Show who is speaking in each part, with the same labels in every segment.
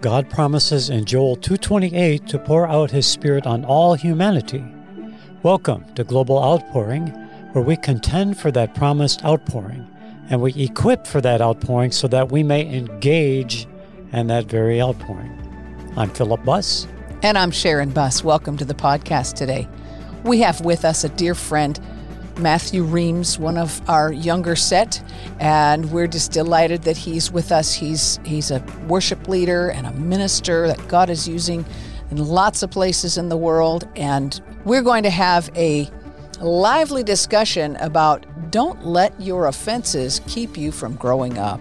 Speaker 1: God promises in Joel 2:28 to pour out his spirit on all humanity. Welcome to Global Outpouring, where we contend for that promised outpouring and we equip for that outpouring so that we may engage in that very outpouring. I'm Philip Buss.
Speaker 2: And I'm Sharon Buss. Welcome to the podcast today. We have with us a dear friend, Mathew Reames, one of our younger set, and we're just delighted that he's with us. He's he's a worship leader and a minister that God is using in lots of places in the world, and we're going to have a lively discussion about don't let your offenses keep you from growing up.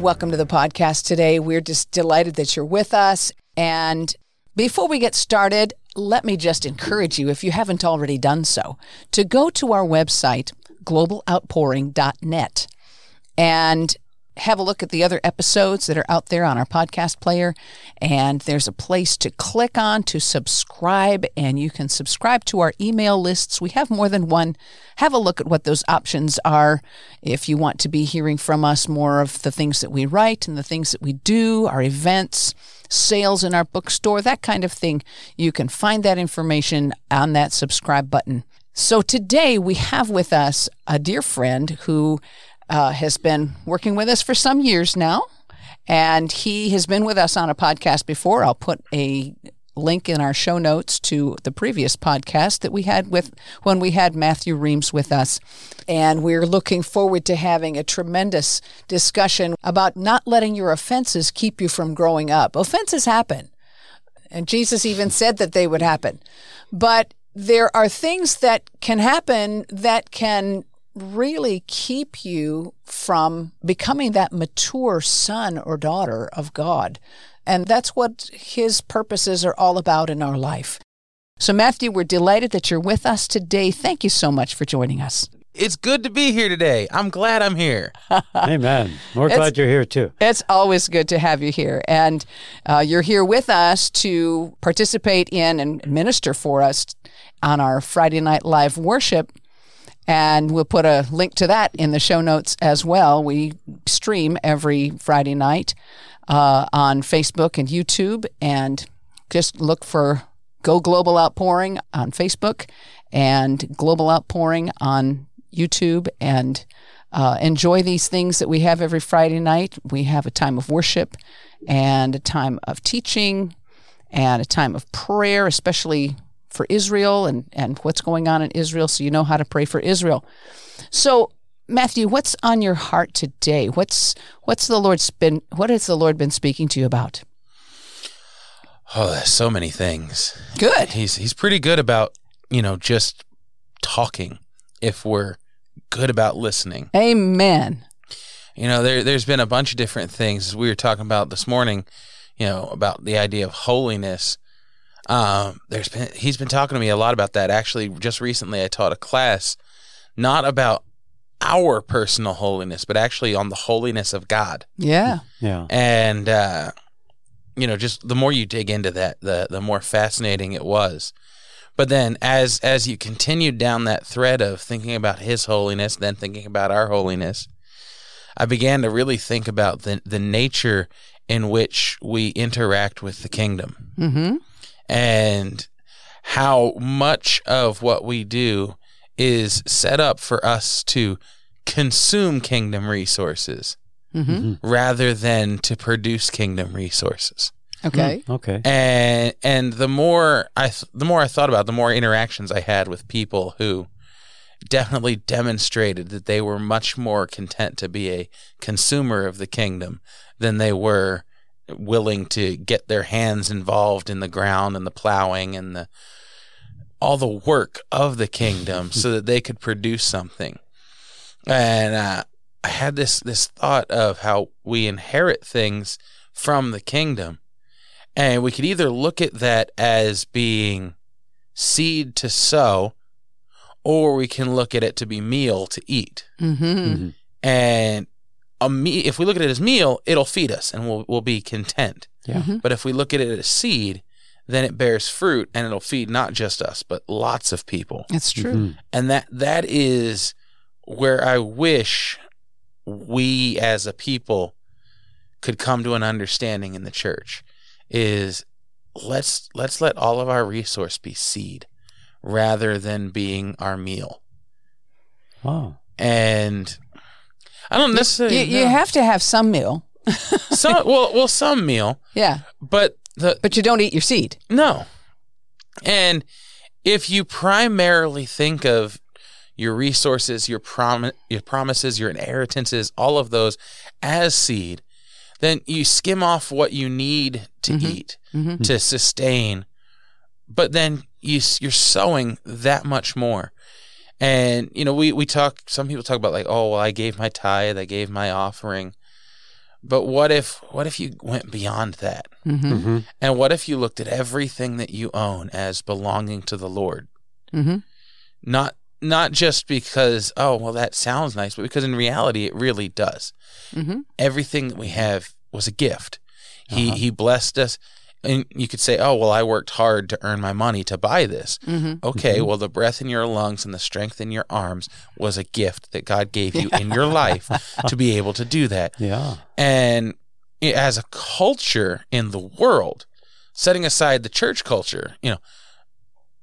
Speaker 2: Welcome to the podcast today. We're just delighted that you're with us. And before we get started, let me just encourage you, if you haven't already done so, to go to our website, globaloutpouring.net, and have a look at the other episodes that are out there on our podcast player. And there's a place to click on to subscribe, and you can subscribe to our email lists. We have more than one. Have a look at what those options are if you want to be hearing from us more of the things that we write and the things that we do, our events, sales in our bookstore, that kind of thing. You can find that information on that subscribe button. So today we have with us a dear friend who uh, has been working with us for some years now. And he has been with us on a podcast before. I'll put a link in our show notes to the previous podcast that we had with when we had Mathew Reames with us. And we're looking forward to having a tremendous discussion about not letting your offenses keep you from growing up. Offenses happen. And Jesus even said that they would happen. But there are things that can happen that can really keep you from becoming that mature son or daughter of God. And that's what his purposes are all about in our life. So, Mathew, we're delighted that you're with us today. Thank you so much for joining us.
Speaker 3: It's good to be here today. I'm glad I'm here.
Speaker 1: Amen. We're it's, glad you're here too.
Speaker 2: It's always good to have you here. And uh, you're here with us to participate in and minister for us on our Friday Night Live worship and we'll put a link to that in the show notes as well. We stream every Friday night uh, on Facebook and YouTube, and just look for Go Global Outpouring on Facebook and Global Outpouring on YouTube and uh, enjoy these things that we have every Friday night. We have a time of worship and a time of teaching and a time of prayer, especially for Israel and, and what's going on in Israel so you know how to pray for Israel. So Mathew, what's on your heart today? What's what's the Lord's been what has the Lord been speaking to you about?
Speaker 3: Oh, there's so many things.
Speaker 2: Good.
Speaker 3: He's he's pretty good about, you know, just talking if we're good about listening.
Speaker 2: Amen.
Speaker 3: You know, there there's been a bunch of different things we were talking about this morning, you know, about the idea of holiness um, there's been he's been talking to me a lot about that. Actually, just recently I taught a class not about our personal holiness, but actually on the holiness of God.
Speaker 2: Yeah.
Speaker 1: Yeah.
Speaker 3: And uh, you know, just the more you dig into that, the the more fascinating it was. But then as as you continued down that thread of thinking about his holiness, then thinking about our holiness, I began to really think about the the nature in which we interact with the kingdom.
Speaker 2: Mm-hmm
Speaker 3: and how much of what we do is set up for us to consume kingdom resources
Speaker 2: mm-hmm. mm-hmm.
Speaker 3: rather than to produce kingdom resources.
Speaker 2: Okay.
Speaker 1: Mm, okay.
Speaker 3: And and the more I th- the more I thought about, it, the more interactions I had with people who definitely demonstrated that they were much more content to be a consumer of the kingdom than they were willing to get their hands involved in the ground and the plowing and the all the work of the kingdom so that they could produce something. And uh, I had this this thought of how we inherit things from the kingdom, and we could either look at that as being seed to sow, or we can look at it to be meal to eat.
Speaker 2: Mm-hmm. Mm-hmm.
Speaker 3: And a me- if we look at it as meal, it'll feed us and we'll we'll be content.
Speaker 2: Yeah. Mm-hmm.
Speaker 3: But if we look at it as seed, then it bears fruit and it'll feed not just us, but lots of people.
Speaker 2: It's true.
Speaker 1: Mhm.
Speaker 3: And that that is where I wish we as a people could come to an understanding in the church is let's let's let all of our resource be seed rather than being our meal.
Speaker 1: Wow.
Speaker 3: And I don't
Speaker 2: You,
Speaker 3: necessarily
Speaker 2: you
Speaker 3: know.
Speaker 2: have to have some meal.
Speaker 3: some well well some meal,
Speaker 2: Yeah,
Speaker 3: but the
Speaker 2: but you don't eat your seed.
Speaker 3: No. And if you primarily think of your resources, your prom- your promises, your inheritances, all of those as seed, then you skim off what you need to
Speaker 2: Mhm.
Speaker 3: eat
Speaker 2: Mhm.
Speaker 3: to sustain. But then you you're sowing that much more. And you know, we we talk some people talk about like, "Oh, well, I gave my tithe, I gave my offering." But what if what if you went beyond that?
Speaker 2: Mm-hmm.
Speaker 1: hmm
Speaker 3: And what if you looked at everything that you own as belonging to the Lord?
Speaker 2: Mm-hmm.
Speaker 3: Not not just because oh well that sounds nice, but because in reality it really does.
Speaker 2: Mm-hmm.
Speaker 3: Everything that we have was a gift. He
Speaker 1: Uh-huh.
Speaker 3: he blessed us and you could say, "Oh, well I worked hard to earn my money to buy this."
Speaker 2: Mm-hmm.
Speaker 3: Okay,
Speaker 1: Mhm.
Speaker 3: well the breath in your lungs and the strength in your arms was a gift that God gave you in your life to be able to do that.
Speaker 1: Yeah.
Speaker 3: And as a culture in the world, setting aside the church culture, you know,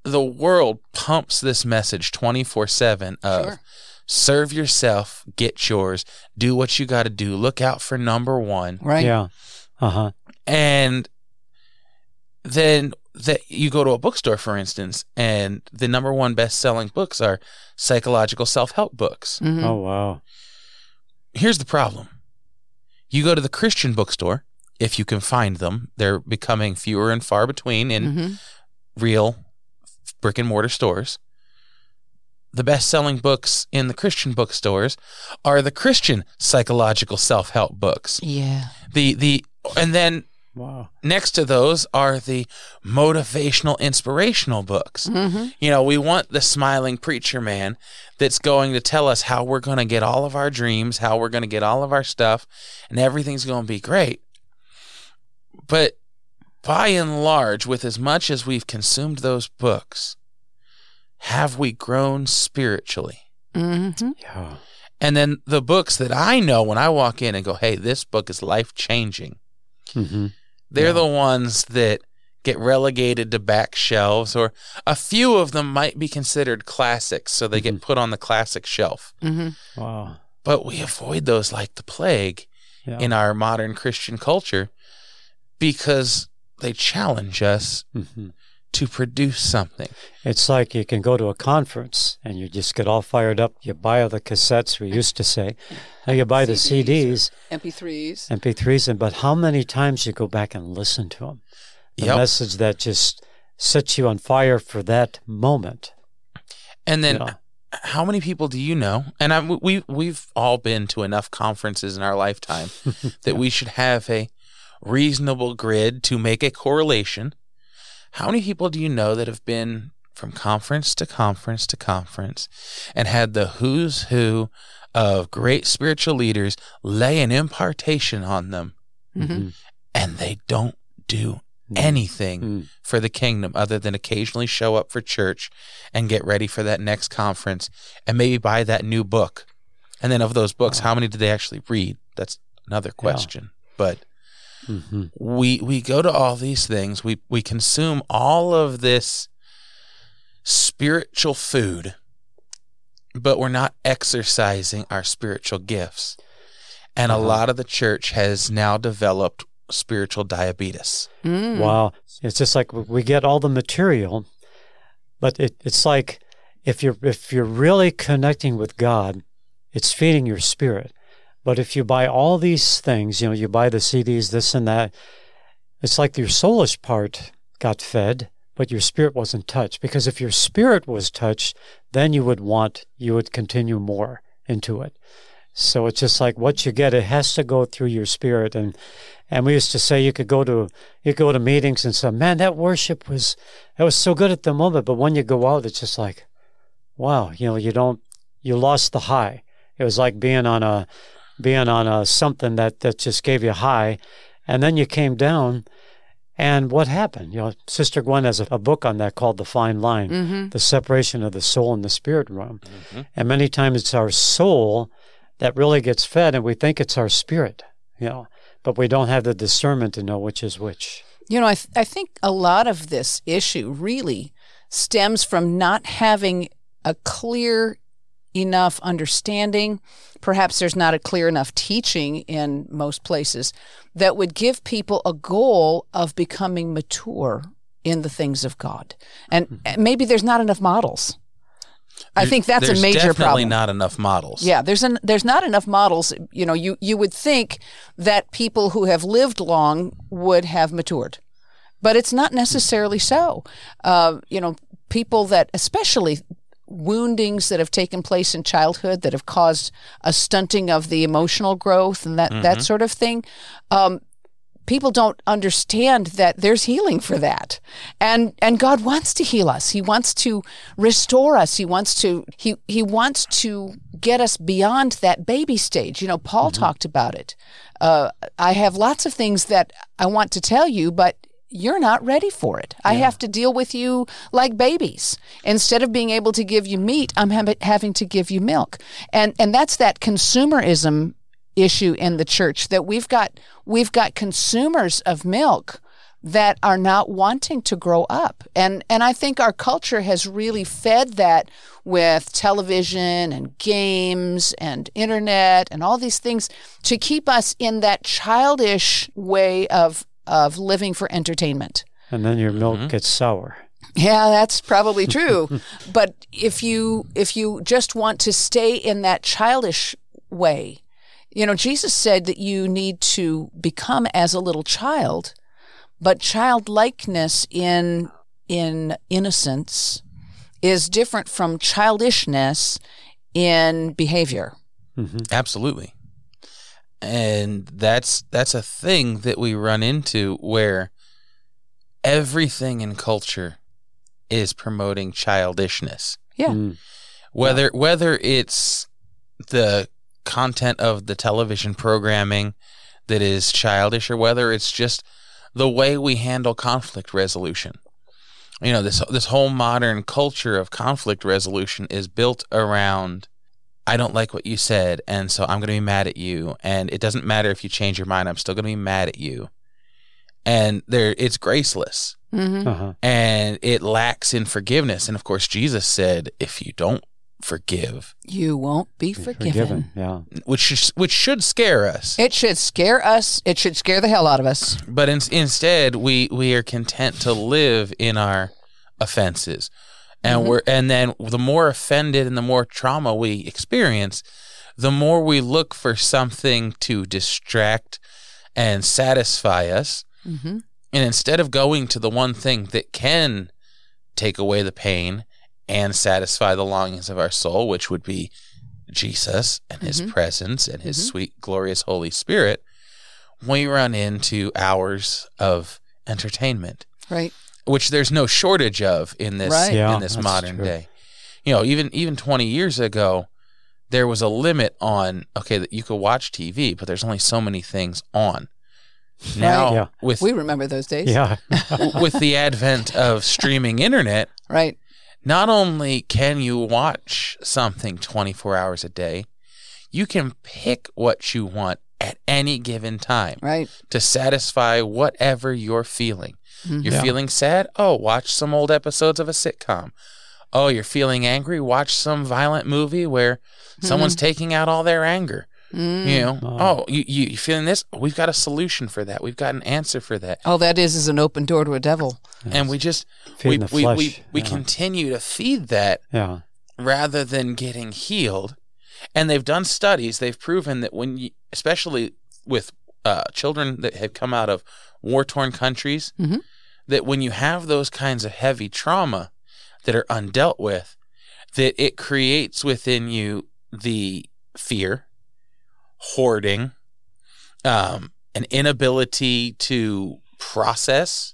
Speaker 3: the world pumps this message 24 7 of
Speaker 2: Sure.
Speaker 3: serve yourself, get yours, do what you got to do, look out for number one.
Speaker 2: Right.
Speaker 1: Yeah. Uh huh.
Speaker 3: And then that you go to a bookstore, for instance, and the number one best selling books are psychological self help books.
Speaker 2: Mhm.
Speaker 1: Oh wow.
Speaker 3: here's the problem you go to the christian bookstore if you can find them they're becoming fewer and far between in
Speaker 2: Mhm.
Speaker 3: real brick and mortar stores the best selling books in the christian bookstores are the christian psychological self-help books
Speaker 2: Yeah.
Speaker 3: the the and then
Speaker 1: Wow.
Speaker 3: next to those are the motivational inspirational books
Speaker 2: Mm-hmm.
Speaker 3: you know, we want the smiling preacher man that's going to tell us how we're going to get all of our dreams, how we're going to get all of our stuff, and everything's going to be great. But by and large, with as much as we've consumed those books, have we grown spiritually?
Speaker 2: Mm-hmm.
Speaker 1: Yeah.
Speaker 3: And then the books that I know when I walk in and go, hey, this book is life changing,
Speaker 1: hmm
Speaker 3: they're
Speaker 1: Yeah.
Speaker 3: the ones that get relegated to back shelves, or a few of them might be considered classics, so they get put on the classic shelf.
Speaker 2: Mm-hmm.
Speaker 1: Wow.
Speaker 3: But we avoid those like the plague
Speaker 1: Yeah.
Speaker 3: in our modern Christian culture because they challenge us
Speaker 1: hmm
Speaker 3: to produce something.
Speaker 1: It's like you can go to a conference and you just get all fired up. You buy all the cassettes, we used to say. Now you buy the
Speaker 2: CDs
Speaker 1: CDs,
Speaker 2: MP3s.
Speaker 1: MP3s, and but how many times you go back and listen to them? The
Speaker 3: Yep.
Speaker 1: message that just sets you on fire for that moment.
Speaker 3: And then
Speaker 1: Yeah.
Speaker 3: how many people do you know? And I, we we've all been to enough conferences in our lifetime that we should have a reasonable grid to make a correlation. How many people do you know that have been from conference to conference to conference and had the who's who of great spiritual leaders lay an impartation on them
Speaker 2: Mm-hmm.
Speaker 3: and they don't do
Speaker 1: Mm.
Speaker 3: anything
Speaker 1: Mm.
Speaker 3: for the kingdom other than occasionally show up for church and get ready for that next conference and maybe buy that new book. And then of those books, how many did they actually read? That's another question. But
Speaker 1: Mhm.
Speaker 3: we we go to all these things. We we consume all of this spiritual food, but we're not exercising our spiritual gifts. And a
Speaker 1: Uh-huh.
Speaker 3: lot of the church has now developed spiritual diabetes.
Speaker 2: Mm.
Speaker 1: Wow. It's just like we get all the material, but it, it's like if you're if you're really connecting with God, it's feeding your spirit. But if you buy all these things, you know, you buy the CDs, this and that, it's like your soulish part got fed, but your spirit wasn't touched. Because if your spirit was touched, then you would want, you would continue more into it. So it's just like what you get, it has to go through your spirit. And and we used to say you could go to you go to meetings and say, Man, that worship was that was so good at the moment, but when you go out it's just like, wow, you know, you don't you lost the high. It was like being on a being on a something that, that just gave you a high and then you came down And what happened? You know, Sister Gwen has a, a book on that called The Fine Line,
Speaker 2: Mm-hmm.
Speaker 1: the separation of the soul and the spirit realm. And many times it's our soul that really gets fed, and we think it's our spirit, you know, but we don't have the discernment to know which is which.
Speaker 2: You know, I, th- I think a lot of this issue really stems from not having a clear enough understanding. Perhaps there's not a clear enough teaching in most places that would give people a goal of becoming mature in the things of God. And and maybe there's not enough models. I think that's a
Speaker 3: There's
Speaker 2: major
Speaker 3: definitely
Speaker 2: problem.
Speaker 3: not enough models.
Speaker 2: Yeah, there's an there's not enough models. You know, you you would think that people who have lived long would have matured, but it's not necessarily so. Uh, you know, people that especially woundings that have taken place in childhood that have caused a stunting of the emotional growth and that that sort of thing. Um, people don't understand that there's healing for that. And and God wants to heal us. He wants to restore us. He wants to he he wants to get us beyond that baby stage. You know Paul talked about it. Uh, I have lots of things that I want to tell you but you're not ready for it. I have to deal with you like babies. Instead of being able to give you meat, I'm ha- having to give you milk. And and that's that consumerism issue in the church that we've got we've got consumers of milk that are not wanting to grow up and and I think our culture has really fed that with television and games and internet and all these things to keep us in that childish way of of living for entertainment
Speaker 1: And then your milk gets sour.
Speaker 2: yeah, that's probably true. but if you if you just want to stay in that childish way, you know, Jesus said that you need to become as a little child, but childlikeness in in innocence is different from childishness in behavior. Mm-hmm.
Speaker 3: Absolutely. And that's that's a thing that we run into where everything in culture is promoting childishness.
Speaker 2: Yeah.
Speaker 1: Mm.
Speaker 3: Whether whether it's the content of the television programming that is childish or whether it's just the way we handle conflict resolution. You know, this this whole modern culture of conflict resolution is built around I don't like what you said, and so I'm going to be mad at you. And it doesn't matter if you change your mind; I'm still going to be mad at you. And there, it's graceless,
Speaker 2: hmm
Speaker 1: Uh-huh.
Speaker 3: and it lacks in forgiveness. And of course, Jesus said, "If you don't forgive,"
Speaker 2: You won't be forgiven.
Speaker 1: Forgiven. Yeah.
Speaker 3: which is, which should scare us,
Speaker 2: It should scare us. It should scare the hell out of us.
Speaker 3: but in, instead, we we are content to live in our offenses, and
Speaker 2: Mhm.
Speaker 3: we're and then the more offended and the more trauma we experience, the more we look for something to distract and satisfy us.
Speaker 2: hmm
Speaker 3: And instead of going to the one thing that can take away the pain and satisfy the longings of our soul, which would be Jesus and his
Speaker 2: Mhm.
Speaker 3: presence and his
Speaker 2: Mhm.
Speaker 3: sweet, glorious Holy Spirit, we run into hours of entertainment,
Speaker 2: Right.
Speaker 3: Which there's no shortage of in this
Speaker 2: Right.
Speaker 1: Yeah,
Speaker 3: in this modern
Speaker 1: true.
Speaker 3: day. You know, even even 20 years ago, there was a limit on okay that you could watch TV, but there's only so many things on. Now
Speaker 1: Yeah.
Speaker 3: with
Speaker 2: We remember those days.
Speaker 1: Yeah.
Speaker 3: with the advent of streaming internet,
Speaker 2: Right.
Speaker 3: not only can you watch something 24 hours a day, you can pick what you want at any given time
Speaker 2: Right.
Speaker 3: to satisfy whatever you're feeling. You're
Speaker 1: Yeah.
Speaker 3: feeling sad? Oh, watch some old episodes of a sitcom. Oh, you're feeling angry? Watch some violent movie where someone's taking out all their anger.
Speaker 2: Mm.
Speaker 3: You know,
Speaker 1: Oh.
Speaker 3: oh, you, you you feeling this? We've got a solution for that. We've got an answer for that.
Speaker 2: All that is is an open door to a devil.
Speaker 3: And we just
Speaker 1: Feeding
Speaker 3: we, we,
Speaker 1: flesh.
Speaker 3: we, we
Speaker 1: yeah.
Speaker 3: continue to feed that
Speaker 1: Yeah.
Speaker 3: rather than getting healed. And they've done studies. They've proven that when you, especially with uh, children that have come out of war torn countries,
Speaker 2: Mhm.
Speaker 3: that when you have those kinds of heavy trauma that are undealt with, that it creates within you the fear, hoarding, um, an inability to process.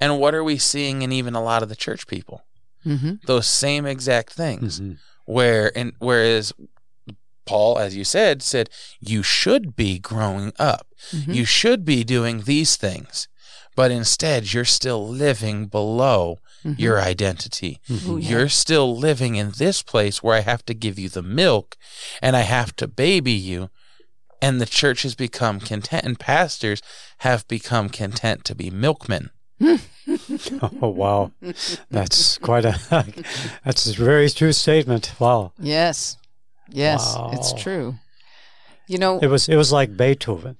Speaker 3: And what are we seeing in even a lot of the church people?
Speaker 2: Mm-hmm.
Speaker 3: Those same exact things
Speaker 1: Mhm.
Speaker 3: where and whereas Paul, as you said, said you should be growing up.
Speaker 2: Mhm.
Speaker 3: You should be doing these things. but instead you're still living below your identity.
Speaker 2: Ooh, yeah.
Speaker 3: You're still living in this place where I have to give you the milk and I have to baby you. And the church has become content, and pastors have become content to be milkmen.
Speaker 1: Oh wow, that's quite a that's a very true statement. Wow,
Speaker 2: Yes. Yes, it's true. You know,
Speaker 1: it was it was like Beethoven.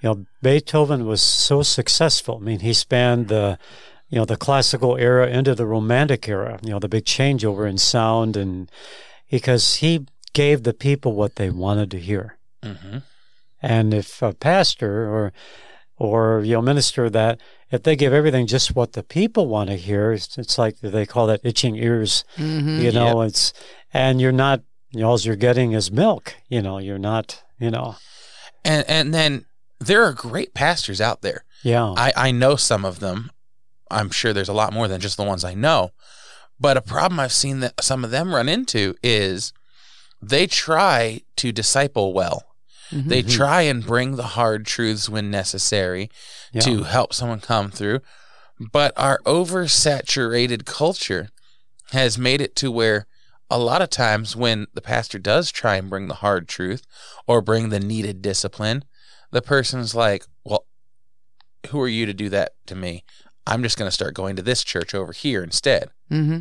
Speaker 1: You know, Beethoven was so successful. I mean, he spanned the you know the classical era into the romantic era. You know, the big changeover in sound and because he gave the people what they wanted to hear.
Speaker 3: hmm
Speaker 1: And if a pastor or or you know minister that if they give everything just what the people want to hear, it's, it's like they call that itching ears.
Speaker 2: mhm.
Speaker 1: You know, it's and you're not. You know, all you're getting is milk. You know, you're not. You know,
Speaker 3: And and then there are great pastors out there.
Speaker 1: yeah,
Speaker 3: I, I know some of them. I'm sure there's a lot more than just the ones I know. But a problem I've seen that some of them run into is they try to disciple well.
Speaker 2: Mhm.
Speaker 3: They try and bring the hard truths when necessary
Speaker 1: yeah.
Speaker 3: to help someone come through. But our oversaturated culture has made it to where a lot of times when the pastor does try and bring the hard truth or bring the needed discipline, the person's like, Well, who are you to do that to me? I'm just going to start going to this church over here instead.
Speaker 2: Mm-hmm.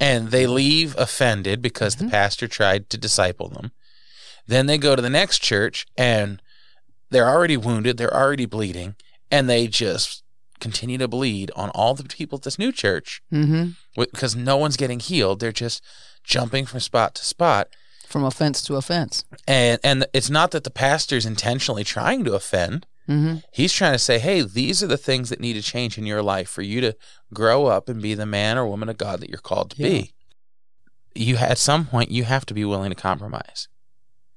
Speaker 3: And they leave offended because the pastor tried to disciple them. Then they go to the next church and they're already wounded, they're already bleeding, and they just continue to bleed on all the people at this new church because no one's getting healed. They're just jumping from spot to spot.
Speaker 2: From offense to offense.
Speaker 3: And and it's not that the pastor's intentionally trying to offend.
Speaker 2: Mhm.
Speaker 3: He's trying to say, hey, these are the things that need to change in your life for you to grow up and be the man or woman of God that you're called to be. You at some point you have to be willing to compromise.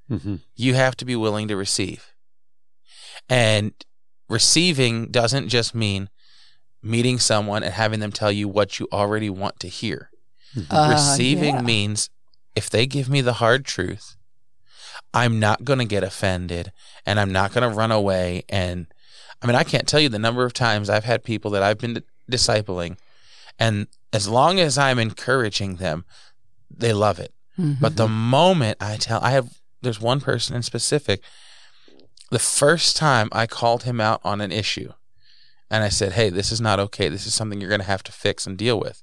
Speaker 1: hmm
Speaker 3: You have to be willing to receive. And receiving doesn't just mean meeting someone and having them tell you what you already want to hear.
Speaker 2: Uh,
Speaker 3: Receiving
Speaker 2: yeah.
Speaker 3: means if they give me the hard truth, I'm not going to get offended and I'm not going to run away. And I mean, I can't tell you the number of times I've had people that I've been discipling, and as long as I'm encouraging them, they love it.
Speaker 2: Mhm.
Speaker 3: But the moment I tell, I have, there's one person in specific, the first time I called him out on an issue and I said, hey, this is not okay. This is something you're going to have to fix and deal with.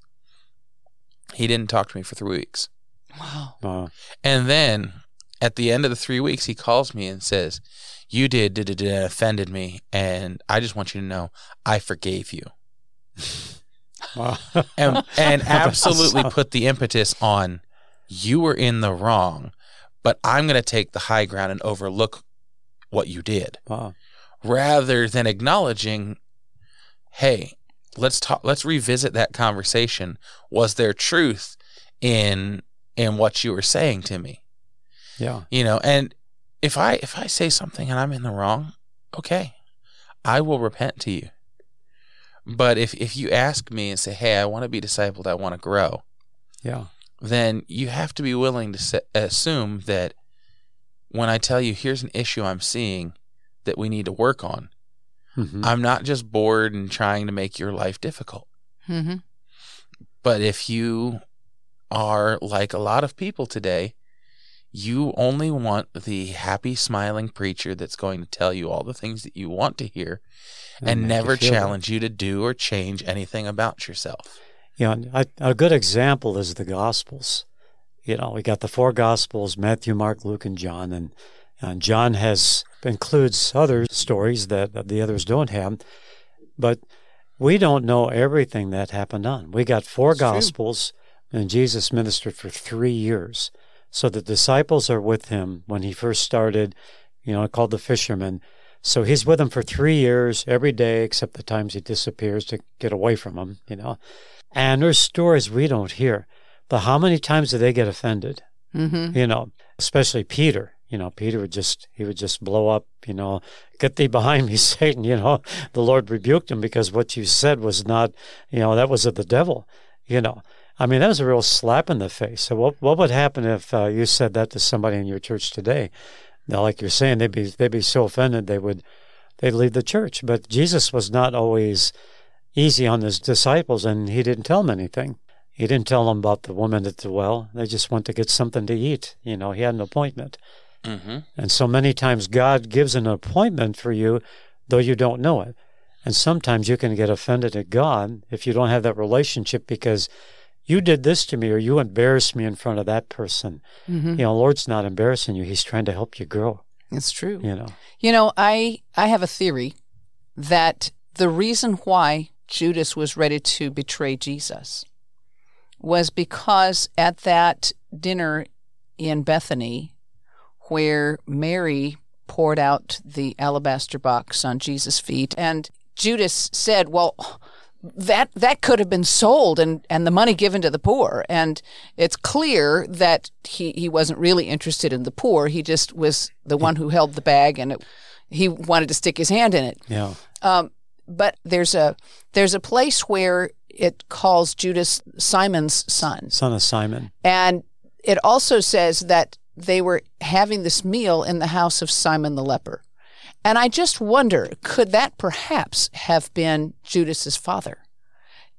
Speaker 3: He didn't talk to me for three weeks.
Speaker 2: Wow.
Speaker 1: Uh,
Speaker 3: And then at the end of the three weeks, he calls me and says, You did, did, did, did, offended me. And I just want you to know I forgave you.
Speaker 1: wow.
Speaker 3: And, and absolutely put the impetus on you were in the wrong, but I'm going to take the high ground and overlook what you did
Speaker 1: wow.
Speaker 3: rather than acknowledging, hey, let's talk, let's revisit that conversation. Was there truth in, in what you were saying to me?
Speaker 1: Yeah.
Speaker 3: you know and if i if i say something and i'm in the wrong okay i will repent to you but if if you ask me and say hey i want to be discipled i want to grow
Speaker 1: Yeah.
Speaker 3: then you have to be willing to sa- assume that when i tell you here's an issue i'm seeing that we need to work on
Speaker 1: hmm
Speaker 3: i'm not just bored and trying to make your life difficult
Speaker 2: hmm
Speaker 3: But if you are like a lot of people today, you only want the happy, smiling preacher that's going to tell you all the things that you want to hear and,
Speaker 1: you
Speaker 3: never
Speaker 1: that.
Speaker 3: challenge you to do or change anything about yourself.
Speaker 1: Yeah, and I, a good example is the Gospels. You know, we got the four Gospels: Matthew, Mark, Luke, and John, and, and John has includes other stories that, that the others don't have, but we don't know everything that happened on. We got four
Speaker 2: It's.
Speaker 1: Gospels, and Jesus ministered for three years. So the disciples are with him when he first started. You know, called the fishermen. So he's with them for three years every day, except the times he disappears to get away from them. You know. And there's stories we don't hear. But how many times did they get offended?
Speaker 2: hmm
Speaker 1: You know, especially Peter. You know, Peter would just he would just blow up, you know, get thee behind me, Satan, you know. The Lord rebuked him because what you said was not, you know, that was of the devil, you know. I mean, that was a real slap in the face. So what what would happen if uh, you said that to somebody in your church today? Now, like you're saying, they'd be they'd be so offended they would they'd leave the church. But Jesus was not always easy on his disciples and he didn't tell them anything. He didn't tell them about the woman at the well. They just went to get something to eat. You know, he had an appointment.
Speaker 3: Mm-hmm.
Speaker 1: And so many times God gives an appointment for you, though you don't know it. And sometimes you can get offended at God if you don't have that relationship because you did this to me or you embarrassed me in front of that person.
Speaker 2: Mm-hmm.
Speaker 1: You know, Lord's not embarrassing you. He's trying to help you grow,
Speaker 2: It's true.
Speaker 1: you know.
Speaker 2: You know, I I have a theory that the reason why Judas was ready to betray Jesus was because at that dinner in Bethany where Mary poured out the alabaster box on Jesus' feet and Judas said, "Well, that that could have been sold and, and the money given to the poor. And it's clear that he, he wasn't really interested in the poor. He just was the one who held the bag and it, he wanted to stick his hand in it.
Speaker 1: Yeah.
Speaker 2: Um, but there's a there's a place where it calls Judas Simon's son.
Speaker 1: Son of Simon.
Speaker 2: And it also says that they were having this meal in the house of Simon the leper. And I just wonder could that perhaps have been Judas's father?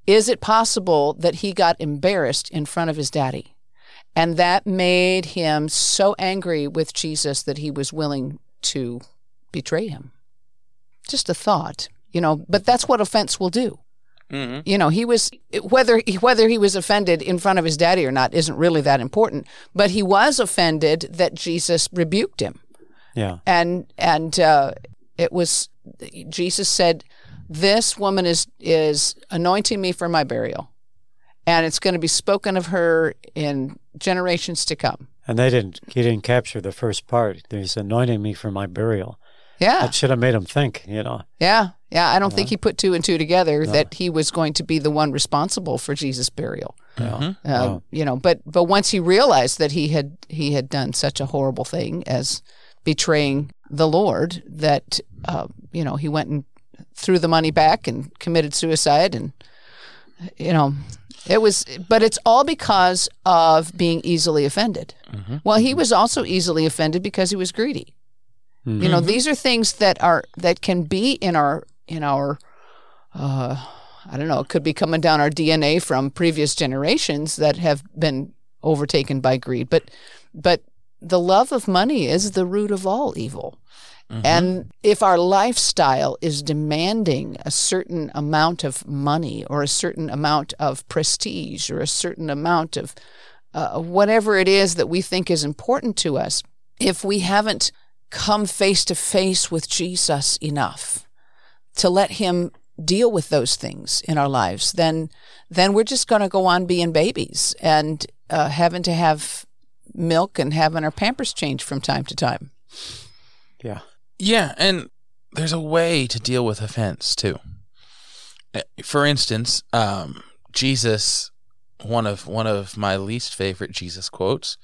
Speaker 2: Is it possible that he got embarrassed in front of his daddy? And that made him so angry with Jesus that he was willing to betray him. Just a thought, you know, but that's what offense will do.
Speaker 3: Mm-hmm.
Speaker 2: You know, he was whether whether he was offended in front of his daddy or not isn't really that important, but he was offended that Jesus rebuked him
Speaker 1: Yeah.
Speaker 2: and and uh, it was Jesus said, "This woman is is anointing me for my burial, and it's going to be spoken of her in generations to come."
Speaker 1: And they didn't, he didn't capture the first part. He's anointing me for my burial.
Speaker 2: Yeah,
Speaker 1: That should have made him think, you know.
Speaker 2: yeah, yeah. I don't think he put two and two together that he was going to be the one responsible for Jesus' burial.
Speaker 1: Yeah.
Speaker 2: Uh,
Speaker 1: Wow.
Speaker 2: You know, but but once he realized that he had he had done such a horrible thing as betraying the Lord, that uh, you know he went and threw the money back and committed suicide, and you know it was. But it's all because of being easily offended. Well, he was also easily offended because he was greedy. You know, these are things that are that can be in our in our uh, I don't know, it could be coming down our DNA from previous generations that have been overtaken by greed. But but the love of money is the root of all evil. And if our lifestyle is demanding a certain amount of money or a certain amount of prestige or a certain amount of uh, whatever it is that we think is important to us, if we haven't come face to face with Jesus enough to let him deal with those things in our lives, then then we're just going to go on being babies and uh, having to have milk and having our pampers changed from time to time.
Speaker 1: Yeah.
Speaker 3: Yeah, and there's a way to deal with offense too. Uh, For instance, um, Jesus, one of one of my least favorite Jesus quotes,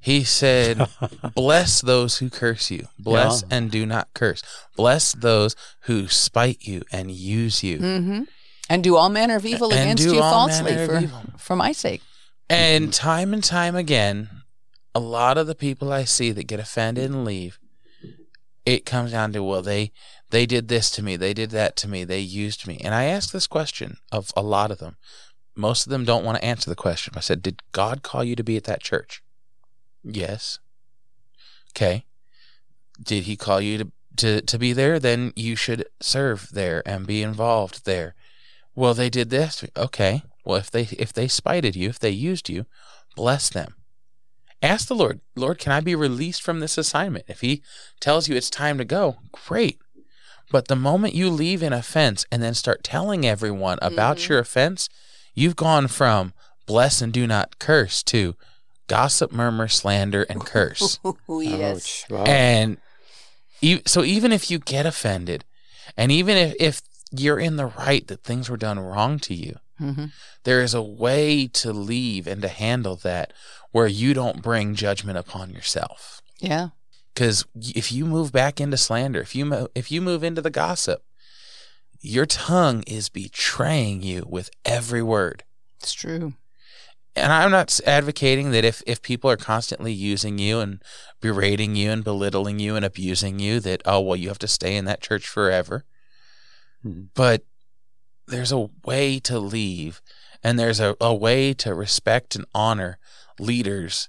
Speaker 3: he said, "Bless those who curse you, bless and do not curse. Bless those who spite you and use you."
Speaker 2: hmm And do all manner of evil
Speaker 3: And
Speaker 2: against
Speaker 3: do
Speaker 2: you
Speaker 3: all
Speaker 2: falsely
Speaker 3: manner of
Speaker 2: for,
Speaker 3: evil.
Speaker 2: for my sake.
Speaker 3: And time and time again, a lot of the people I see that get offended and leave, it comes down to well, they they did this to me, they did that to me, they used me. And I ask this question of a lot of them. Most of them don't want to answer the question. I said, "Did God call you to be at that church?" Yes. Okay. Did he call you to to, to be there? Then you should serve there and be involved there. Well, they did this. Okay. Well, if they if they spited you, if they used you, bless them. Ask the Lord, Lord, can I be released from this assignment? If he tells you it's time to go, great. But the moment you leave an offense and then start telling everyone about mm-hmm. your offense, you've gone from bless and do not curse to gossip, murmur, slander, and curse.
Speaker 2: Oh,
Speaker 1: Ouch. Wow.
Speaker 3: And e- so even if you get offended, and even if, if you're in the right that things were done wrong to you,
Speaker 2: hmm
Speaker 3: there is a way to leave and to handle that where you don't bring judgment upon yourself.
Speaker 2: Yeah.
Speaker 3: Because if you move back into slander, if you mo- if you move into the gossip, your tongue is betraying you with every word.
Speaker 2: It's true.
Speaker 3: And I'm not advocating that if if people are constantly using you and berating you and belittling you and abusing you, that oh well you have to stay in that church forever.
Speaker 1: Mhm.
Speaker 3: But there's a way to leave and there's a, a way to respect and honor leaders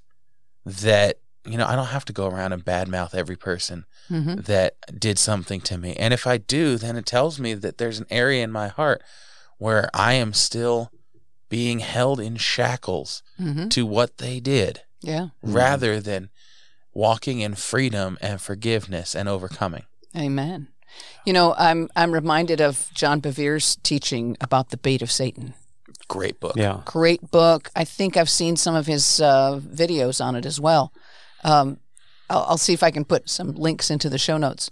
Speaker 3: that you know i don't have to go around and badmouth every person
Speaker 2: Mm-hmm.
Speaker 3: that did something to me and if i do then it tells me that there's an area in my heart where i am still being held in shackles
Speaker 2: Mm-hmm.
Speaker 3: to what they did
Speaker 2: Yeah.
Speaker 3: rather than walking in freedom and forgiveness and overcoming
Speaker 2: Amen. You know, I'm I'm reminded of John Bevere's teaching about the bait of Satan.
Speaker 3: great book
Speaker 1: Yeah.
Speaker 2: Great book. I think I've seen some of his uh, videos on it as well. Um, I'll, I'll see if I can put some links into the show notes.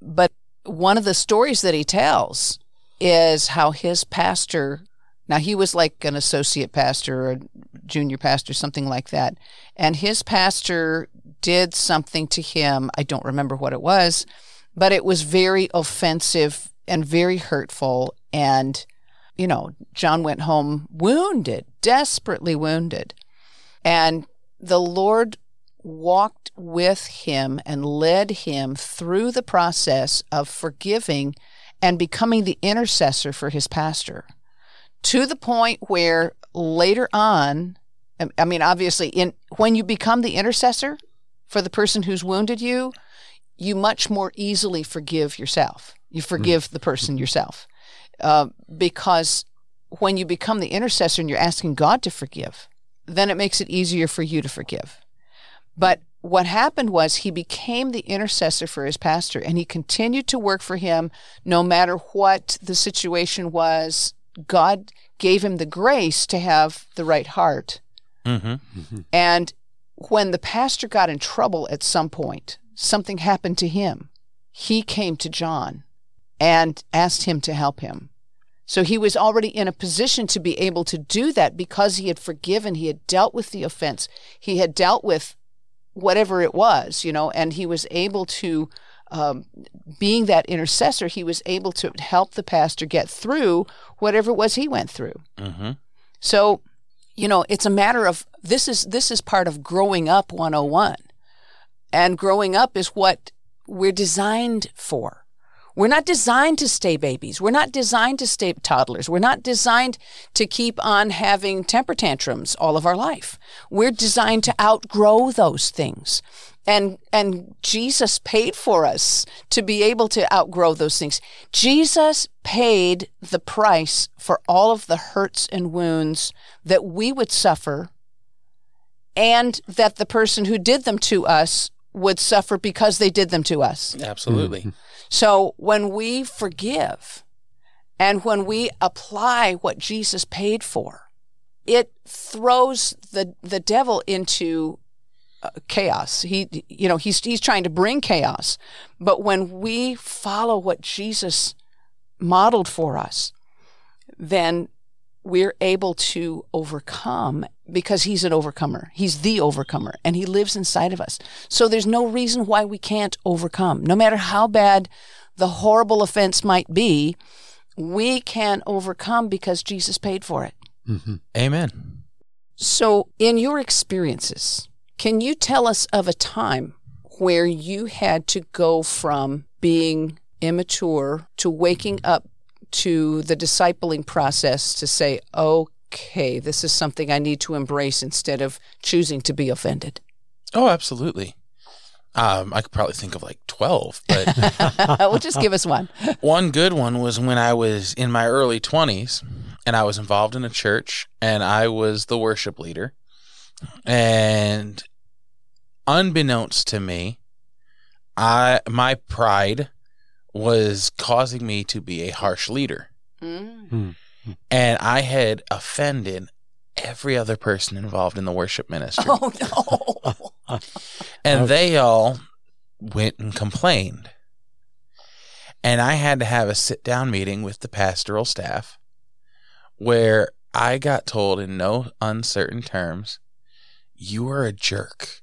Speaker 2: But one of the stories that he tells is how his pastor, now he was like an associate pastor or a junior pastor, something like that. And his pastor did something to him. I don't remember what it was, but it was very offensive and very hurtful. And, you know, John went home wounded, desperately wounded. And the Lord walked with him and led him through the process of forgiving and becoming the intercessor for his pastor to the point where later on I- mean obviously in when you become the intercessor for the person who's wounded you you much more easily forgive yourself you forgive the person yourself uh, because when you become the intercessor and you're asking God to forgive then it makes it easier for you to forgive but what happened was he became the intercessor for his pastor and he continued to work for him no matter what the situation was. God gave him the grace to have the right heart.
Speaker 3: mm-hmm.
Speaker 2: And when the pastor got in trouble at some point, something happened to him. He came to John and asked him to help him. So he was already in a position to be able to do that because he had forgiven, he had dealt with the offense, he had dealt with whatever it was, you know, and he was able to, um, being that intercessor, he was able to help the pastor get through whatever it was he went through.
Speaker 3: Mm-hmm.
Speaker 2: So, you know, it's a matter of this is this is part of growing up 101. And growing up is what we're designed for. We're not designed to stay babies. We're not designed to stay toddlers. We're not designed to keep on having temper tantrums all of our life. We're designed to outgrow those things. And and Jesus paid for us to be able to outgrow those things. Jesus paid the price for all of the hurts and wounds that we would suffer and that the person who did them to us would suffer because they did them to us.
Speaker 3: Absolutely.
Speaker 2: So when we forgive and when we apply what Jesus paid for, it throws the the devil into uh, chaos. He you know, he's he's trying to bring chaos. But when we follow what Jesus modeled for us, then we're able to overcome because he's an overcomer. He's the overcomer and he lives inside of us. So there's no reason why we can't overcome. No matter how bad the horrible offense might be, we can overcome because Jesus paid for it. Mm-hmm.
Speaker 3: Amen.
Speaker 2: So, in your experiences, can you tell us of a time where you had to go from being immature to waking up to the discipling process to say, okay, this is something I need to embrace instead of choosing to be offended?
Speaker 3: Oh, absolutely. Um, I could probably think of like 12, but
Speaker 2: well, just give us one.
Speaker 3: one good one was when I was in my early 20s and I was involved in a church and I was the worship leader. And unbeknownst to me, I my pride was causing me to be a harsh leader.
Speaker 2: Mm.
Speaker 3: And I had offended every other person involved in the worship ministry.
Speaker 2: Oh, no.
Speaker 3: And they all went and complained. And I had to have a sit down meeting with the pastoral staff where I got told in no uncertain terms, you are a jerk.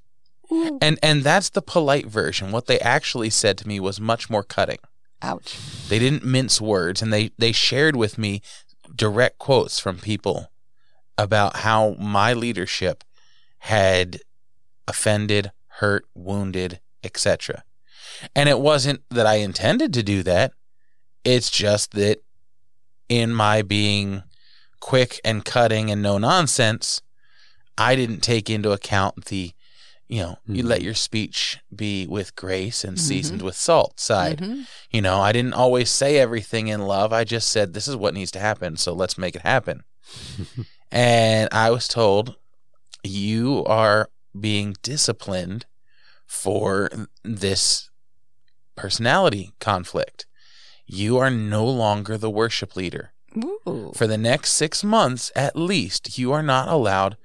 Speaker 3: And and that's the polite version. What they actually said to me was much more cutting.
Speaker 2: Ouch.
Speaker 3: They didn't mince words and they they shared with me direct quotes from people about how my leadership had offended, hurt, wounded, etc. And it wasn't that I intended to do that. It's just that in my being quick and cutting and no nonsense, I didn't take into account the, you know, you
Speaker 1: Mhm.
Speaker 3: let your speech be with grace and
Speaker 2: Mhm.
Speaker 3: seasoned with salt side.
Speaker 2: Mhm.
Speaker 3: You know, I didn't always say everything in love. I just said, this is what needs to happen. So let's make it happen. and I was told, you are being disciplined for this personality conflict. You are no longer the worship leader.
Speaker 2: Ooh.
Speaker 3: For the next six months, at least, you are not allowed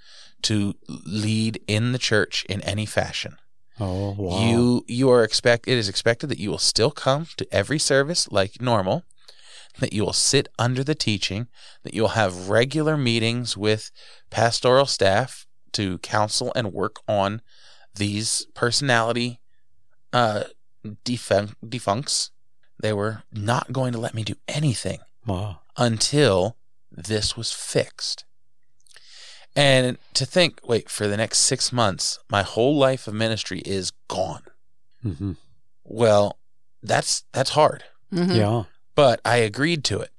Speaker 3: to lead in the church in any fashion.
Speaker 1: Oh, wow.
Speaker 3: You you are expect it is expected that you will still come to every service like normal, that you will sit under the teaching, that you'll have regular meetings with pastoral staff to counsel and work on these personality uh defun- defuncts. They were not going to let me do anything
Speaker 1: Wow.
Speaker 3: until this was fixed. And to think, wait, for the next six months, my whole life of ministry is gone.
Speaker 1: hmm
Speaker 3: Well, that's that's hard,
Speaker 2: Mhm.
Speaker 1: Yeah.
Speaker 3: but I agreed to it.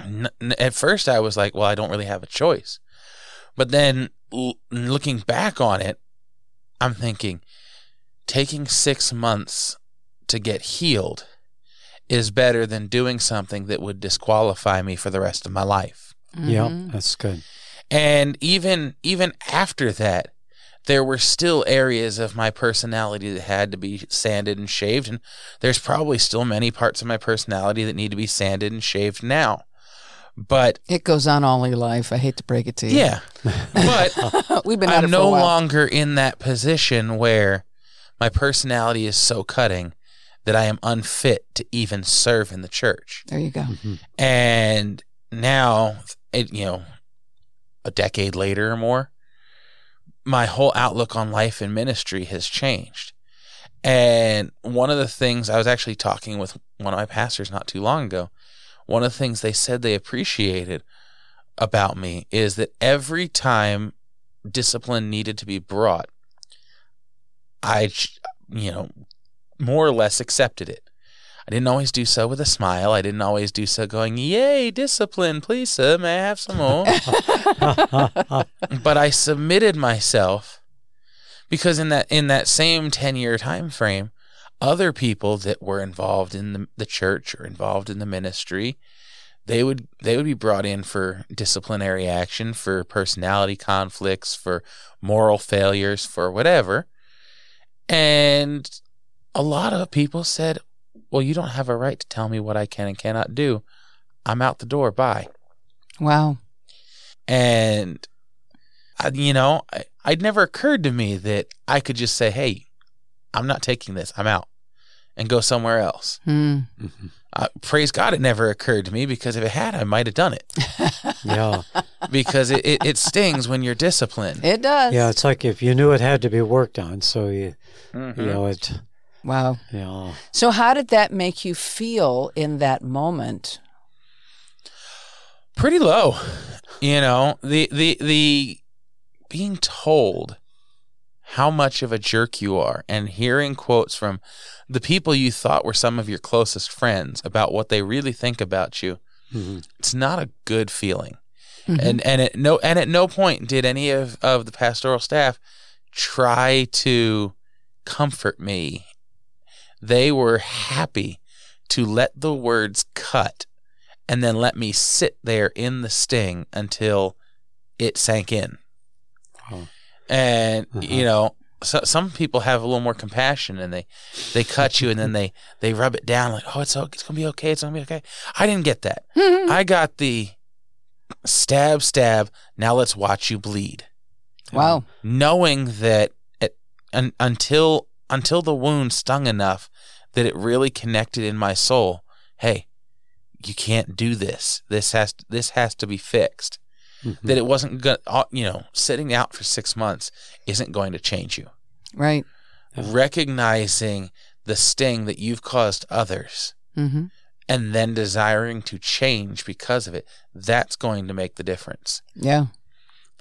Speaker 3: N- n- at first, I was like, well, I don't really have a choice. But then, l- looking back on it, I'm thinking, taking six months to get healed is better than doing something that would disqualify me for the rest of my life.
Speaker 1: Yeah.
Speaker 2: Mhm.
Speaker 1: That's good.
Speaker 3: And even even after that, there were still areas of my personality that had to be sanded and shaved, and there's probably still many parts of my personality that need to be sanded and shaved now. But
Speaker 2: It goes on all your life. I hate to break it to you.
Speaker 3: yeah, but
Speaker 2: We've been
Speaker 3: I'm no longer in that position where my personality is so cutting that I am unfit to even serve in the church.
Speaker 2: There you go.
Speaker 1: Mhm.
Speaker 3: And now, it, you know, a decade later or more, my whole outlook on life and ministry has changed. And one of the things I was actually talking with one of my pastors not too long ago, one of the things they said they appreciated about me is that every time discipline needed to be brought, I, you know, more or less accepted it. I didn't always do so with a smile. I didn't always do so going, Yay, discipline, please, sir, may I have some more? but I submitted myself because in that in that same 10 year time frame, other people that were involved in the, the church or involved in the ministry, they would they would be brought in for disciplinary action, for personality conflicts, for moral failures, for whatever. And a lot of people said, "Well, you don't have a right to tell me what I can and cannot do. I'm out the door. Bye."
Speaker 2: Wow.
Speaker 3: And, you know, I, I'd never occurred to me that I could just say, hey, I'm not taking this. I'm out and go somewhere else.
Speaker 2: Hmm.
Speaker 1: Mhm.
Speaker 3: Uh, praise God, it never occurred to me because if it had, I might have done it
Speaker 1: Yeah.
Speaker 3: because it, it, it stings when you're disciplined.
Speaker 2: It does.
Speaker 1: Yeah. It's like if you knew it had to be worked on, so you,
Speaker 3: Mhm.
Speaker 1: you know, it,
Speaker 2: Wow.
Speaker 1: you know,
Speaker 2: So, how did that make you feel in that moment?
Speaker 3: Pretty low. You know, the, the, the being told how much of a jerk you are and hearing quotes from the people you thought were some of your closest friends about what they really think about you
Speaker 1: mhm.
Speaker 3: it's not a good feeling.
Speaker 2: Mhm.
Speaker 3: And and at no and at no point did any of, of the pastoral staff try to comfort me. They were happy to let the words cut and then let me sit there in the sting until it sank in.
Speaker 1: Wow.
Speaker 3: And
Speaker 1: Uh-huh.
Speaker 3: you know, so, some people have a little more compassion and they they cut you and then they they rub it down like, "Oh, it's o- it's going to be okay. It's going to be okay." I didn't get that. I got the stab, stab. Now let's watch you bleed.
Speaker 2: wow.
Speaker 3: Knowing that it, un, until until the wound stung enough that it really connected in my soul. Hey, you can't do this. This has this has to be fixed.
Speaker 1: Mhm.
Speaker 3: That it wasn't going. You know, sitting out for six months isn't going to change you.
Speaker 2: Right.
Speaker 3: Recognizing the sting that you've caused others
Speaker 2: Mm-hmm.
Speaker 3: and then desiring to change because of it, that's going to make the difference.
Speaker 2: Yeah.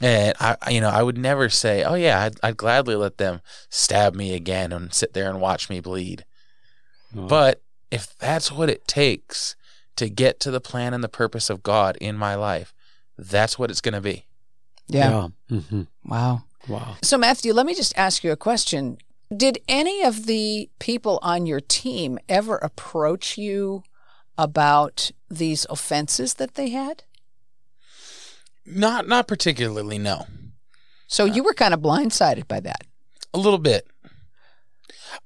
Speaker 3: And I, I- you know, I would never say, "Oh yeah, I'd, I'd gladly let them stab me again and sit there and watch me bleed."
Speaker 1: Wow.
Speaker 3: But if that's what it takes to get to the plan and the purpose of God in my life, that's what it's going to be.
Speaker 2: Yeah.
Speaker 1: mm-hmm
Speaker 2: Wow.
Speaker 1: Wow.
Speaker 2: So, Mathew, let me just ask you a question. Did any of the people on your team ever approach you about these offenses that they had?
Speaker 3: Not not particularly, no.
Speaker 2: So you were kind of blindsided by that.
Speaker 3: A little bit.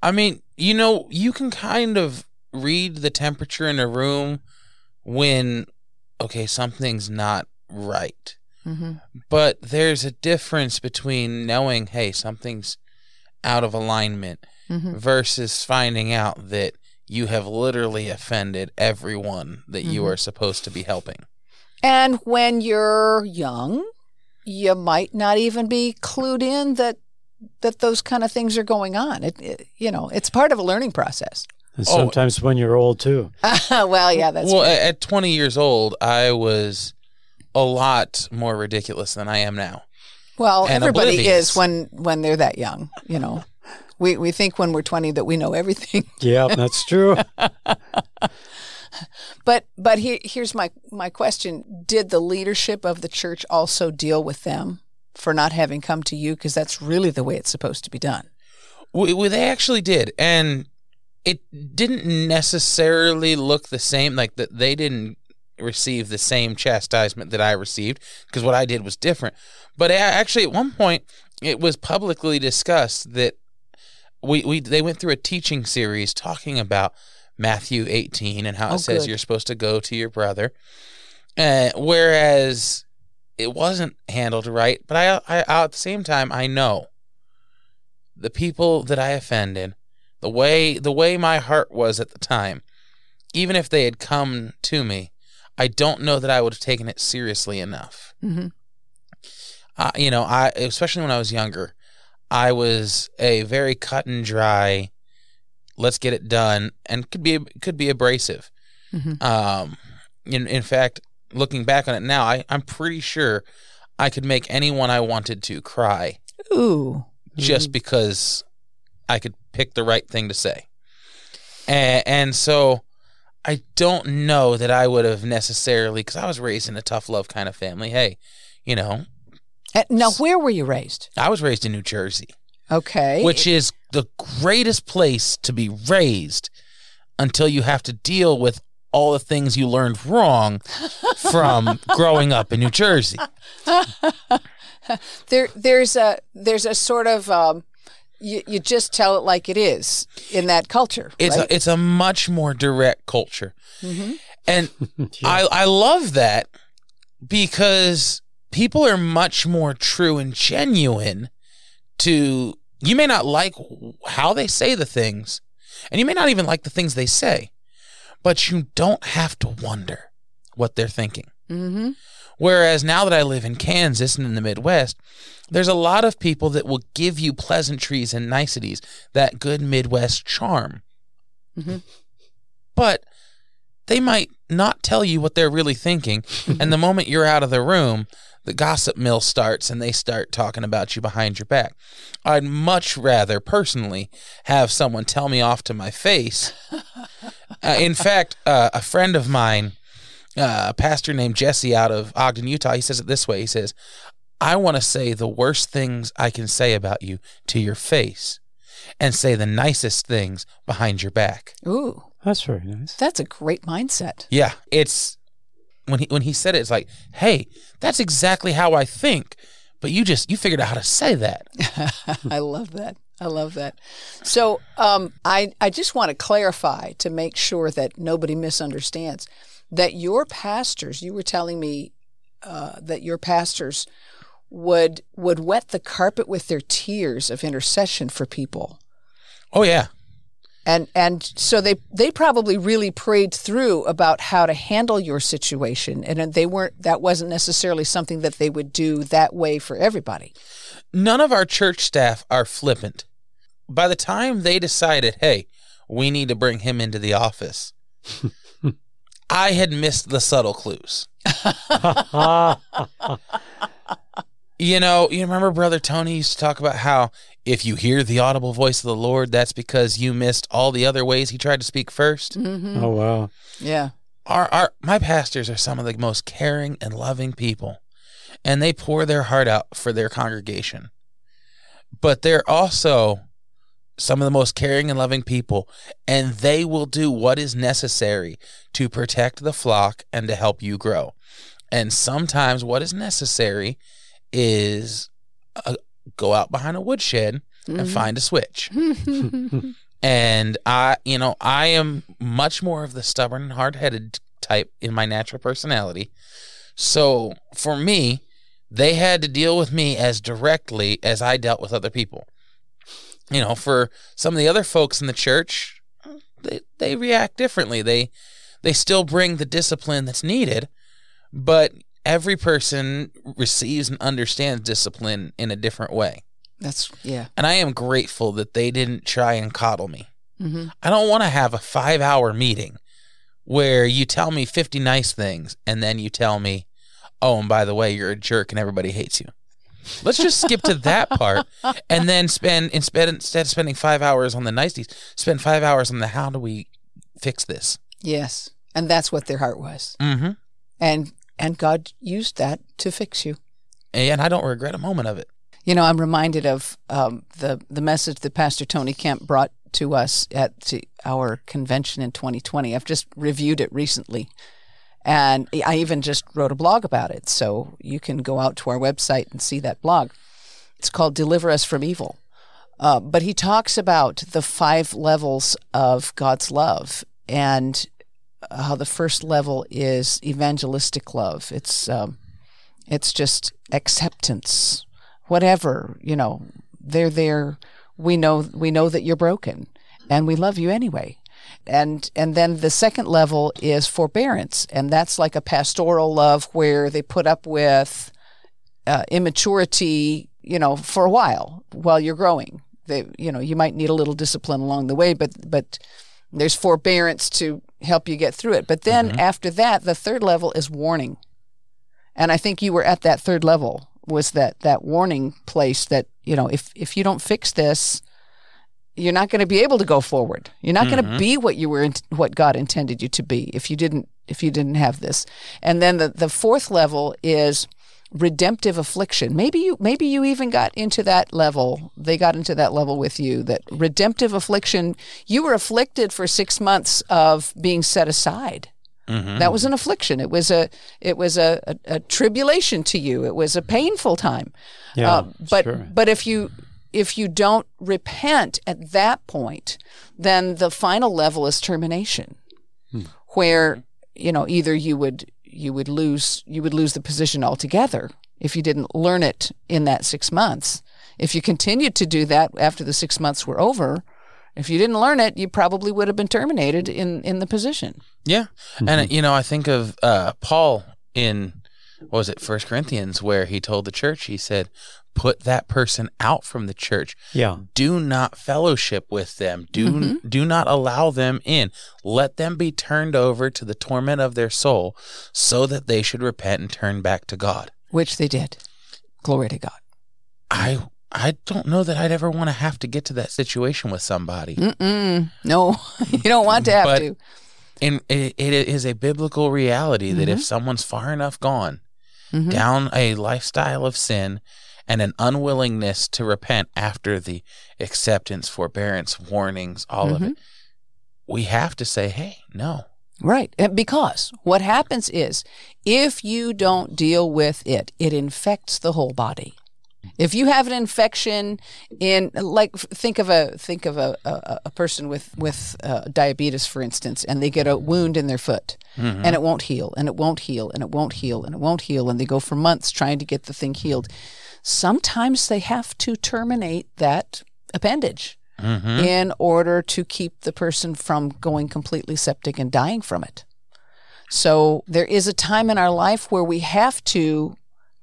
Speaker 3: I mean, you know, you can kind of read the temperature in a room when okay, something's not right.
Speaker 2: Mm-hmm.
Speaker 3: But there's a difference between knowing, hey, something's out of alignment
Speaker 2: Mm-hmm.
Speaker 3: versus finding out that you have literally offended everyone that you
Speaker 2: Mhm.
Speaker 3: are supposed to be helping.
Speaker 2: And when you're young, you might not even be clued in that that those kind of things are going on. It, it you know, it's part of a learning process.
Speaker 1: And
Speaker 3: Oh.
Speaker 1: sometimes when you're old too.
Speaker 2: well, yeah, that's
Speaker 3: well,
Speaker 2: true.
Speaker 3: a- at 20 years old, I was a lot more ridiculous than I am now.
Speaker 2: well,
Speaker 3: and
Speaker 2: everybody
Speaker 3: oblivious.
Speaker 2: is when when they're that young. You know, we we think when we're twenty that we know everything.
Speaker 1: Yeah, that's true.
Speaker 2: But but here, here's my my question: Did the leadership of the church also deal with them for not having come to you? Because that's really the way it's supposed to be done.
Speaker 3: We, we, they actually did, and it didn't necessarily look the same. Like that, they didn't receive the same chastisement that I received because what I did was different. But actually, at one point, it was publicly discussed that we we they went through a teaching series talking about Matthew 18 and how it
Speaker 2: Oh,
Speaker 3: says
Speaker 2: good.
Speaker 3: you're supposed to go to your brother, uh, whereas it wasn't handled right. But I, I at the same time, I know the people that I offended, the way the way my heart was at the time, even if they had come to me, I don't know that I would have taken it seriously enough.
Speaker 2: Mm-hmm.
Speaker 3: Uh, you know, I especially when I was younger, I was a very cut and dry. Let's get it done, and could be could be abrasive.
Speaker 2: Mhm.
Speaker 3: Um, in in fact, looking back on it now, I I'm pretty sure I could make anyone I wanted to cry
Speaker 2: Ooh.
Speaker 3: just because I could pick the right thing to say. And, and so I don't know that I would have necessarily, because I was raised in a tough love kind of family. Hey, you know,
Speaker 2: Now, where were you raised?
Speaker 3: I was raised in New Jersey,
Speaker 2: Okay.
Speaker 3: which is the greatest place to be raised until you have to deal with all the things you learned wrong from growing up in New Jersey.
Speaker 2: there there's a there's a sort of um, you, you just tell it like it is in that culture.
Speaker 3: It's
Speaker 2: right?
Speaker 3: a, it's a much more direct culture.
Speaker 2: Mhm.
Speaker 3: And I I love that because people are much more true and genuine to you may not like how they say the things and you may not even like the things they say but you don't have to wonder what they're thinking
Speaker 2: Mm-hmm.
Speaker 3: whereas now that I live in Kansas and in the Midwest there's a lot of people that will give you pleasantries and niceties that good Midwest charm
Speaker 2: Mhm.
Speaker 3: but they might not tell you what they're really thinking. and the moment you're out of the room, the gossip mill starts and they start talking about you behind your back. I'd much rather personally have someone tell me off to my face. Uh, in fact, uh, a friend of mine, uh, a pastor named Jesse out of Ogden, Utah, he says it this way He says, I want to say the worst things I can say about you to your face and say the nicest things behind your back.
Speaker 2: Ooh,
Speaker 1: That's very nice.
Speaker 2: that's a great mindset.
Speaker 3: Yeah, it's when he when he said it, it's like, hey, that's exactly how I think, but you just you figured out how to say that.
Speaker 2: I love that. I love that. So um, I I just want to clarify to make sure that nobody misunderstands that your pastors. You were telling me uh, that your pastors would would wet the carpet with their tears of intercession for people.
Speaker 3: Oh yeah,
Speaker 2: and and so they they probably really prayed through about how to handle your situation and they weren't that wasn't necessarily something that they would do that way for everybody
Speaker 3: none of our church staff are flippant. By the time they decided, hey, we need to bring him into the office, I had missed the subtle clues. You know, you remember Brother Tony used to talk about how if you hear the audible voice of the Lord, that's because you missed all the other ways he tried to speak 1st
Speaker 2: mm-hmm.
Speaker 1: oh wow.
Speaker 2: yeah
Speaker 3: our, our my pastors are some of the most caring and loving people and they pour their heart out for their congregation but they're also some of the most caring and loving people and they will do what is necessary to protect the flock and to help you grow and sometimes what is necessary is uh, go out behind a woodshed and
Speaker 2: Mhm.
Speaker 3: find a switch and I, you know, I am much more of the stubborn and hard headed type in my natural personality. So for me, they had to deal with me as directly as I dealt with other people. You know, for some of the other folks in the church, they they react differently. They they still bring the discipline that's needed, but every person receives and understands discipline in a different way.
Speaker 2: That's yeah.
Speaker 3: And I am grateful that they didn't try and coddle me.
Speaker 2: hmm
Speaker 3: I don't want to have a five hour meeting where you tell me 50 nice things and then you tell me, oh, and by the way, you're a jerk and everybody hates you. Let's just skip to that part and then spend instead instead of spending five hours on the niceties, spend five hours on the how do we fix this.
Speaker 2: Yes, and that's what their heart was,
Speaker 3: Mm-hmm.
Speaker 2: and and God used that to fix you.
Speaker 3: And I don't regret a moment of it.
Speaker 2: You know, I'm reminded of um, the the message that Pastor Tony Kemp brought to us at the, our convention in 2020. I've just reviewed it recently, and I even just wrote a blog about it. So you can go out to our website and see that blog. It's called "Deliver Us from Evil," uh, but he talks about the five levels of God's love and how the first level is evangelistic love. It's um, it's just acceptance. Whatever you know they're there. We know we know that you're broken and we love you anyway. And and then the second level is forbearance and that's like a pastoral love where they put up with uh, immaturity you know for a while while you're growing. They you know you might need a little discipline along the way but but there's forbearance to help you get through it. But then mm-hmm. after that the third level is warning. And I think you were at that third level was that that warning place that you know if if you don't fix this you're not going to be able to go forward. You're not going to mm-hmm. be what you were in, what God intended you to be if you didn't if you didn't have this. And then the the fourth level is redemptive affliction maybe you maybe you even got into that level they got into that level with you that redemptive affliction you were afflicted for 6 months of being set aside
Speaker 3: Mm-hmm.
Speaker 2: that was an affliction. It was a it was a, a, a tribulation to you. It was a painful time.
Speaker 1: Yeah,
Speaker 2: Uh, but
Speaker 1: sure.
Speaker 2: but if you if you don't repent at that point, then the final level is termination, where you know either you would you would lose you would lose the position altogether if you didn't learn it in that six months. If you continued to do that after the six months were over, if you didn't learn it, you probably would have been terminated in in the position.
Speaker 3: Yeah. And, you know, I think of uh, Paul in, what was it, First Corinthians, where he told the church, he said, put that person out from the church.
Speaker 1: Yeah.
Speaker 3: Do not fellowship with them. Do do not allow them in. Let them be turned over to the torment of their soul so that they should repent and turn back to God.
Speaker 2: which they did. Glory to God.
Speaker 3: I I don't know that I'd ever want to have to get to that situation with somebody.
Speaker 2: Mm-mm. No, you don't want to have
Speaker 3: But-
Speaker 2: to.
Speaker 3: And it, it is a biblical reality that if someone's far enough gone
Speaker 2: Mhm.
Speaker 3: down a lifestyle of sin and an unwillingness to repent after the acceptance, forbearance, warnings, all of it, we have to say, hey, no.
Speaker 2: Right. And Because what happens is if you don't deal with it, it infects the whole body. If you have an infection in, like, think of a think of a, a, a person with with uh, diabetes, for instance, and they get a wound in their foot, and it won't heal, and it won't heal, and it won't heal, and it won't heal, and they go for months trying to get the thing healed. Sometimes they have to terminate that appendage mm-hmm. in order to keep the person from going completely septic and dying from it. So there is a time in our life where we have to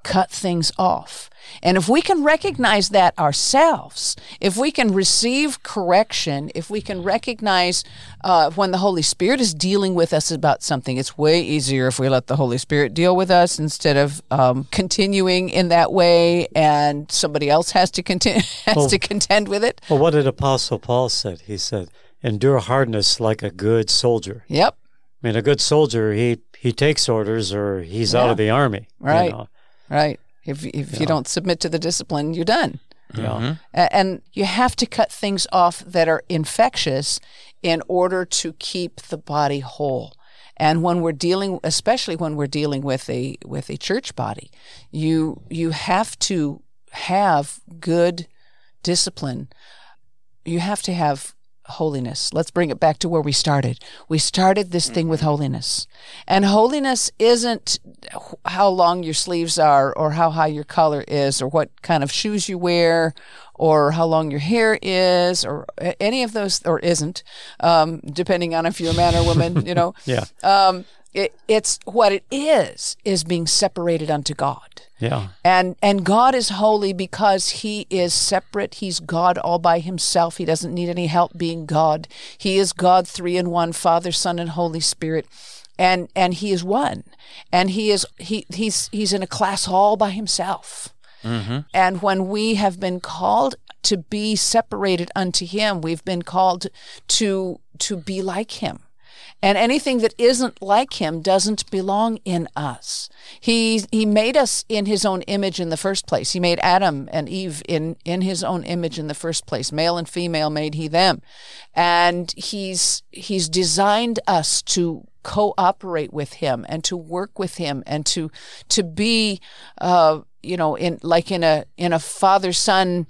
Speaker 2: cut things off. And if we can recognize that ourselves, if we can receive correction, if we can recognize uh, when the Holy Spirit is dealing with us about something, it's way easier if we let the Holy Spirit deal with us instead of um, continuing in that way and somebody else has to continue has
Speaker 1: Well-
Speaker 2: to contend with it.
Speaker 1: Well, what did Apostle Paul said? He said, "Endure hardness like a good soldier."
Speaker 2: Yep.
Speaker 1: I mean, a good soldier, he he takes orders or he's out of the army. you
Speaker 2: Right.
Speaker 1: know.
Speaker 2: Right. If if you don't submit to the discipline, you're done.
Speaker 1: Yeah. Mm-hmm.
Speaker 2: A- And you have to cut things off that are infectious in order to keep the body whole. And when we're dealing, especially when we're dealing with a with a church body, you you have to have good discipline. You have to have holiness. Let's bring it back to where we started. We started this thing with holiness. And holiness isn't how long your sleeves are or how high your collar is or what kind of shoes you wear or how long your hair is or any of those or isn't um, depending on if you're a man or woman you know
Speaker 1: Yeah.
Speaker 2: um, it, it's what it is is being separated unto god
Speaker 1: Yeah.
Speaker 2: and and God is holy because he is separate. He's God all by himself. He doesn't need any help being God. He is God three in one, Father, Son, and Holy Spirit. And and he is one. And he is he he's he's in a class all by himself. Mm-hmm. And when we have been called to be separated unto him, we've been called to to be like him. And anything that isn't like him doesn't belong in us. He he made us in his own image in the first place. He made Adam and Eve in in his own image in the first place. Male and female made he them. And he's he's designed us to cooperate with him and to work with him and to to be uh you know in like in a in a father son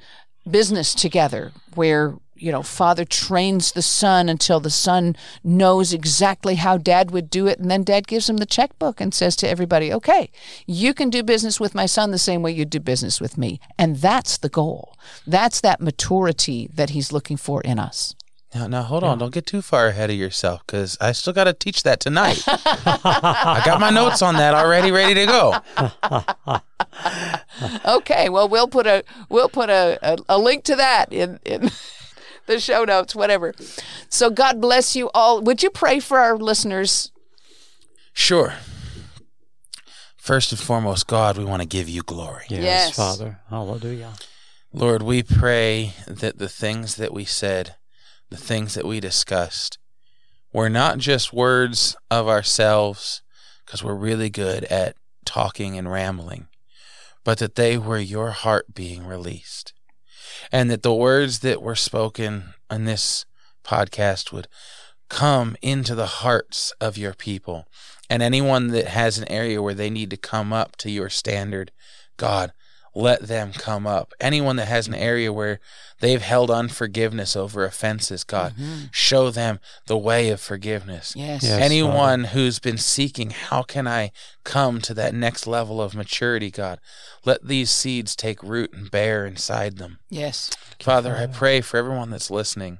Speaker 2: business together where you know father trains the son until the son knows exactly how dad would do it and then dad gives him the checkbook and says to everybody okay you can do business with my son the same way you do business with me and that's the goal that's that maturity that he's looking for in us
Speaker 3: Now, now hold on. Don't get too far ahead of yourself because I still got to teach that tonight. I got my notes on that already, ready to go.
Speaker 2: okay well we'll put a we'll put a, a, a link to that in in the show notes whatever so god bless you all would you pray for our listeners
Speaker 3: Sure. First and foremost, God, we want to give you glory.
Speaker 1: Yes,
Speaker 2: Yes.
Speaker 1: Father. Hallelujah.
Speaker 3: Lord, we pray that the things that we said, the things that we discussed, were not just words of ourselves, because we're really good at talking and rambling, but that they were your heart being released. And that the words that were spoken on this podcast would come into the hearts of your people. And anyone that has an area where they need to come up to your standard, God, let them come up. Anyone that has an area where they've held unforgiveness over offenses, God, mm-hmm. show them the way of forgiveness.
Speaker 2: yes
Speaker 1: Yes.
Speaker 3: Anyone who's been seeking, how can I come to that next level of maturity, God? Let these seeds take root and bear inside them.
Speaker 2: yes
Speaker 3: Father, I pray for everyone that's listening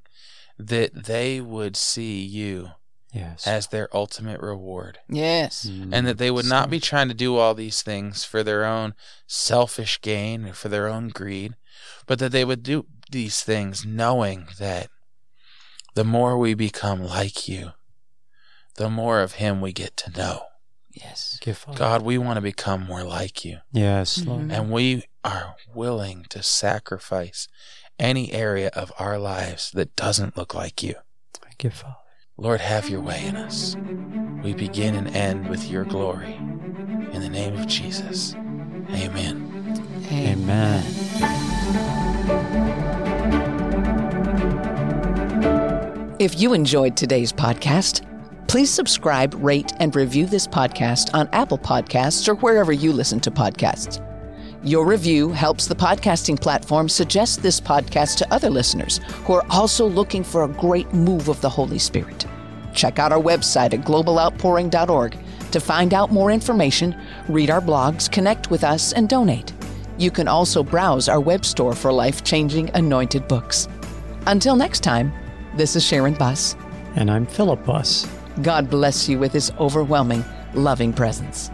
Speaker 3: that they would see you
Speaker 1: Yes.
Speaker 3: as their ultimate reward
Speaker 2: yes
Speaker 3: and that they would not be trying to do all these things for their own selfish gain or for their own greed, but that they would do these things knowing that the more we become like you, the more of Him we get to know.
Speaker 2: yes
Speaker 3: God, we want to become more like you,
Speaker 1: Yes, mm-hmm. Lord.
Speaker 3: and we are willing to sacrifice any area of our lives that doesn't look like you.
Speaker 1: Thank you, Father.
Speaker 3: Lord, have your way in us. We begin and end with your glory. In the name of Jesus. Amen.
Speaker 1: Amen.
Speaker 2: If you enjoyed today's podcast, please subscribe, rate, and review this podcast on Apple Podcasts or wherever you listen to podcasts. Your review helps the podcasting platform suggest this podcast to other listeners who are also looking for a great move of the Holy Spirit. Check out our website at globaloutpouring.org to find out more information, read our blogs, connect with us, and donate. You can also browse our web store for life changing anointed books. Until next time, this is Sharon Buss.
Speaker 1: And I'm Philip Buss.
Speaker 2: God bless you with his overwhelming, loving presence.